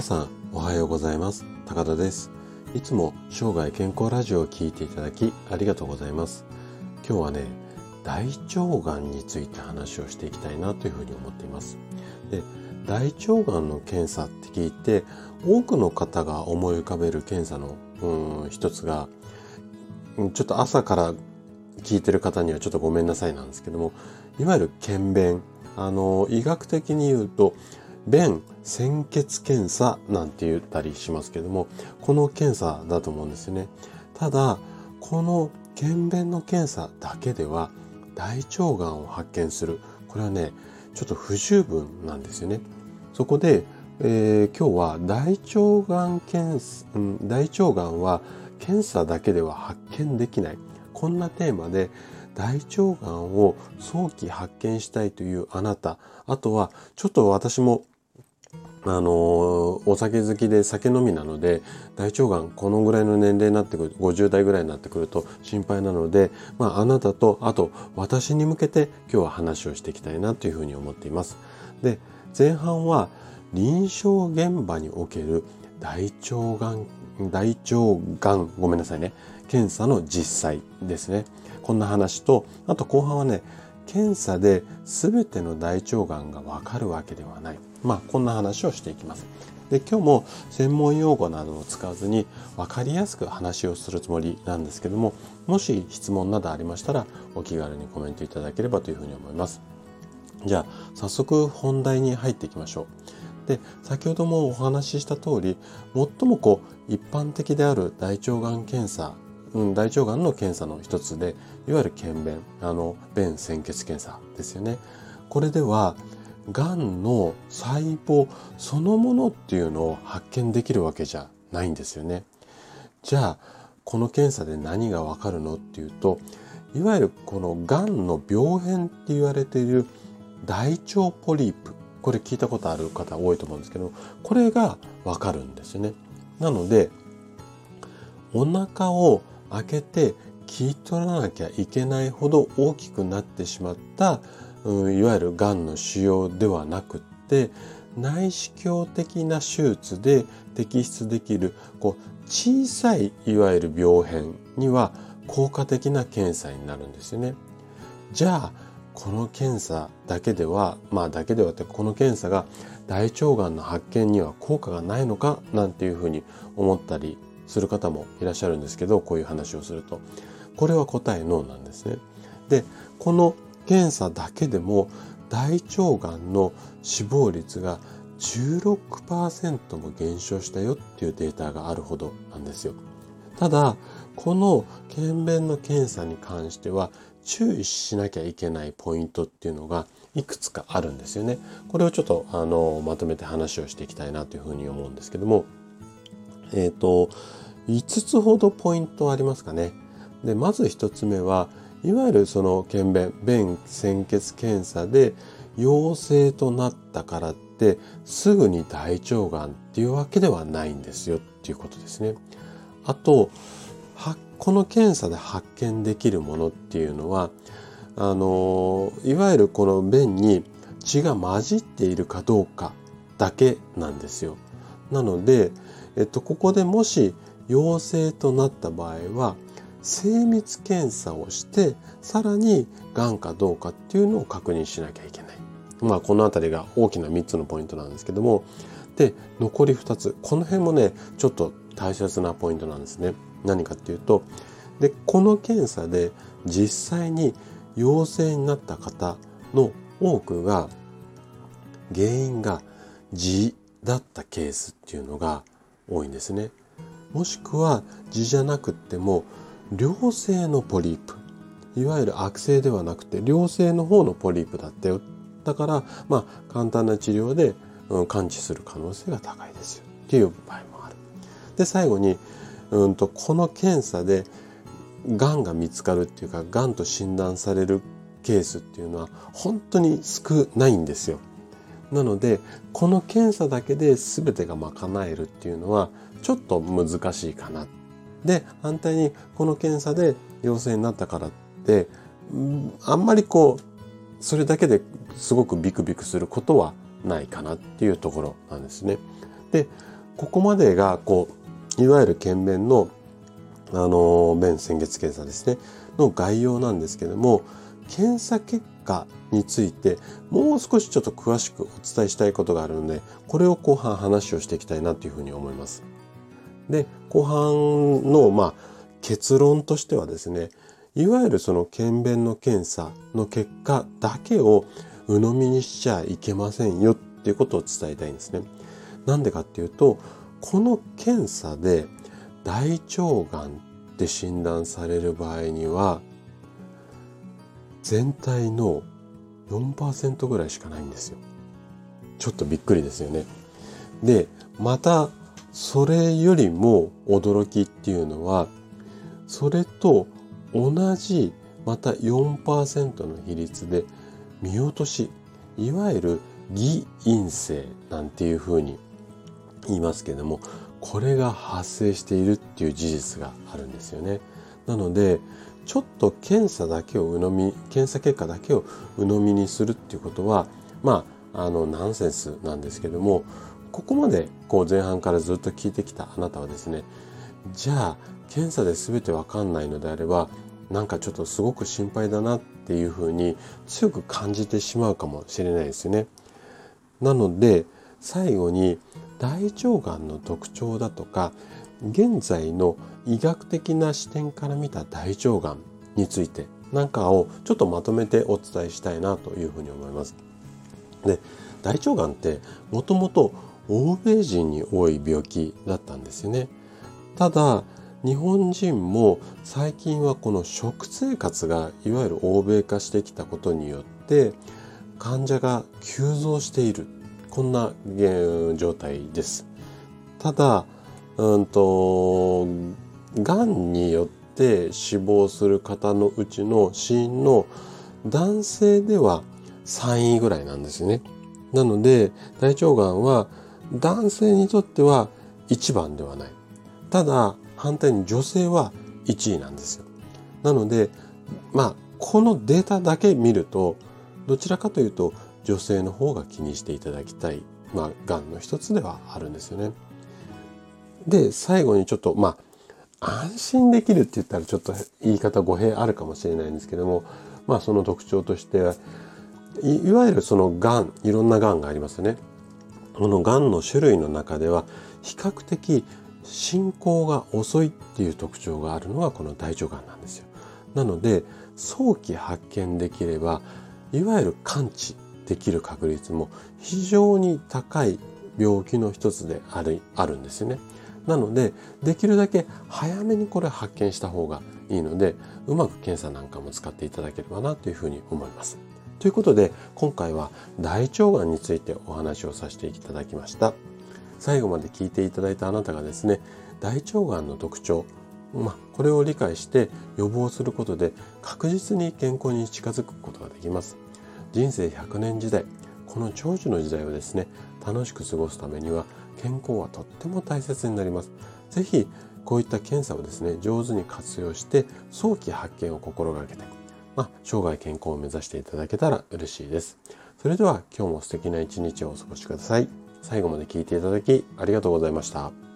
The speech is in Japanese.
皆さんおはようございます。高田です。いつも生涯健康ラジオを聞いていただきありがとうございます。今日はね大腸がんについて話をしていきたいなというふうに思っています。で大腸がんの検査って聞いて多くの方が思い浮かべる検査のうん一つがちょっと朝から聞いてる方にはちょっとごめんなさいなんですけどもいわゆる検便。あの医学的に言うと便鮮血検査なんて言ったりしますけどもこの検査だと思うんですね。ただこの検便の検査だけでは大腸がんを発見する。これはねちょっと不十分なんですよね。そこで、えー、今日は大腸がん検査、うん、大腸がんは検査だけでは発見できない。こんなテーマで大腸がんを早期発見したいというあなたあとはちょっと私もあのお酒好きで酒飲みなので大腸がんこのぐらいの年齢になってくる50代ぐらいになってくると心配なので、まあ、あなたとあと私に向けて今日は話をしていきたいなというふうに思っています。で前半は臨床現場における大腸がん大腸がんごめんなさいね。検査の実際ですね。こんな話とあと後半はね検査で全ての大腸がんがわかるわけではない。まあこんな話をしていきます。で今日も専門用語などを使わずに分かりやすく話をするつもりなんですけどももし質問などありましたらお気軽にコメントいただければというふうに思います。じゃあ早速本題に入っていきましょう。で先ほどもお話しした通り最もこう一般的である大腸がん検査、うん、大腸がんの検査の一つでいわゆる検便あの便潜血検査ですよね。これではがんの細胞そのものっていうのを発見できるわけじゃないんですよね。じゃあこの検査で何がわかるのっていうといわゆるこのがんの病変って言われている大腸ポリープこれ聞いたことある方多いと思うんですけどこれがわかるんですよね。なのでお腹を開けて切り取らなきゃいけないほど大きくなってしまったうん、いわゆるがんの腫瘍ではなくって内視鏡的な手術で摘出できるこう小さいいわゆる病変には効果的な検査になるんですよね。じゃあこの検査だけではまあだけではってこの検査が大腸がんの発見には効果がないのかなんていうふうに思ったりする方もいらっしゃるんですけどこういう話をするとこれは答えノーなんですね。でこの検査だけでも大腸がんの死亡率が16%も減少したよっていうデータがあるほどなんですよ。ただ、この検便の検査に関しては注意しなきゃいけないポイントっていうのがいくつかあるんですよね。これをちょっとあのまとめて話をしていきたいなというふうに思うんですけども、えっ、ー、と、5つほどポイントありますかね。で、まず1つ目は、いわゆるその検便便潜血検査で陽性となったからってすぐに大腸がんっていうわけではないんですよっていうことですね。あとこの検査で発見できるものっていうのはあのいわゆるこの便に血が混じっているかどうかだけなんですよ。なので、えっと、ここでもし陽性となった場合は精密検査をしてさらにがんかどうかっていうのを確認しなきゃいけない。まあこの辺りが大きな3つのポイントなんですけどもで残り2つこの辺もねちょっと大切なポイントなんですね。何かっていうとでこの検査で実際に陽性になった方の多くが原因が痔だったケースっていうのが多いんですね。もしくは痔じゃなくっても良性のポリープいわゆる悪性ではなくて良性の方のポリープだったよだからまあ簡単な治療で、うん、完治する可能性が高いですよっていう場合もある。で最後にうんとこの検査でがんが見つかるっていうかがんと診断されるケースっていうのは本当に少ないんですよ。なのでこの検査だけで全てが賄えるっていうのはちょっと難しいかなで反対にこの検査で陽性になったからってあんまりこうそれだけですごくビクビクすることはないかなっていうところなんですね。でここまでが、こう、いわゆる検便の、あの、便潜血検査ですね、の概要なんですけども、検査結果についてもう少しちょっと詳しくお伝えしたいことがあるので、これを後半話をしていきたいなというふうに思います。で、後半の、ま、結論としてはですね、いわゆるその検便の検査の結果だけを鵜呑みにしちゃいけませんよっていうことを伝えたいんですね。なんでかっていうと、この検査で大腸がんって診断される場合には、全体の4%ぐらいしかないんですよ。ちょっとびっくりですよね。で、また、それよりも驚きっていうのは、それと同じ、また4%の比率で見落とし、いわゆる偽陰性なんていうふうに言いますけれども、これが発生しているっていう事実があるんですよね。なので、ちょっと検査だけを鵜呑み、検査結果だけを鵜呑みにするっていうことは、まあ、あの、ナンセンスなんですけども、ここまでこう前半からずっと聞いてきたあなたはですね、じゃあ、検査で全てわかんないのであれば、なんかちょっとすごく心配だなっていうふうに強く感じてしまうかもしれないですよね。なので、最後に大腸がんの特徴だとか、現在の医学的な視点から見た大腸がんについてなんかをちょっとまとめてお伝えしたいなというふうに思います。で、大腸がんってもともと欧米人に多い病気だったんですよね。ただ、日本人も最近はこの食生活がいわゆる欧米化してきたことによって患者が急増している。こんな状態です。ただ、うんと、がんによって死亡する方のうちの死因の男性では3位ぐらいなんですね。なので、大腸がんは男性にとっては1番ではない。ただ、反対に女性は1位なんですよ。なので、まあ、このデータだけ見ると、どちらかというと女性の方が気にしていただきたい、まあ、がんの一つではあるんですよね。で、最後にちょっと、まあ、安心できるって言ったらちょっと言い方語弊あるかもしれないんですけども、まあその特徴としてい、いわゆるそのがん、いろんながんがありますよね。このがんの種類の中では、比較的進行が遅いっていう特徴があるのがこの大腸がんなんですよ。なので、早期発見できれば、いわゆる完治できる確率も非常に高い病気の一つであるあるんですよね。なので、できるだけ早めにこれ発見した方がいいので、うまく検査なんかも使っていただければなというふうに思います。ということで、今回は大腸がんについてお話をさせていただきました。最後まで聞いていただいたあなたがですね、大腸がんの特徴、まあ、これを理解して予防することで確実に健康に近づくことができます。人生100年時代、この長寿の時代をですね、楽しく過ごすためには健康はとっても大切になります。ぜひこういった検査をですね、上手に活用して早期発見を心がけて、まあ、生涯健康を目指していただけたら嬉しいです。それでは今日も素敵な一日をお過ごしください。最後まで聞いていただきありがとうございました。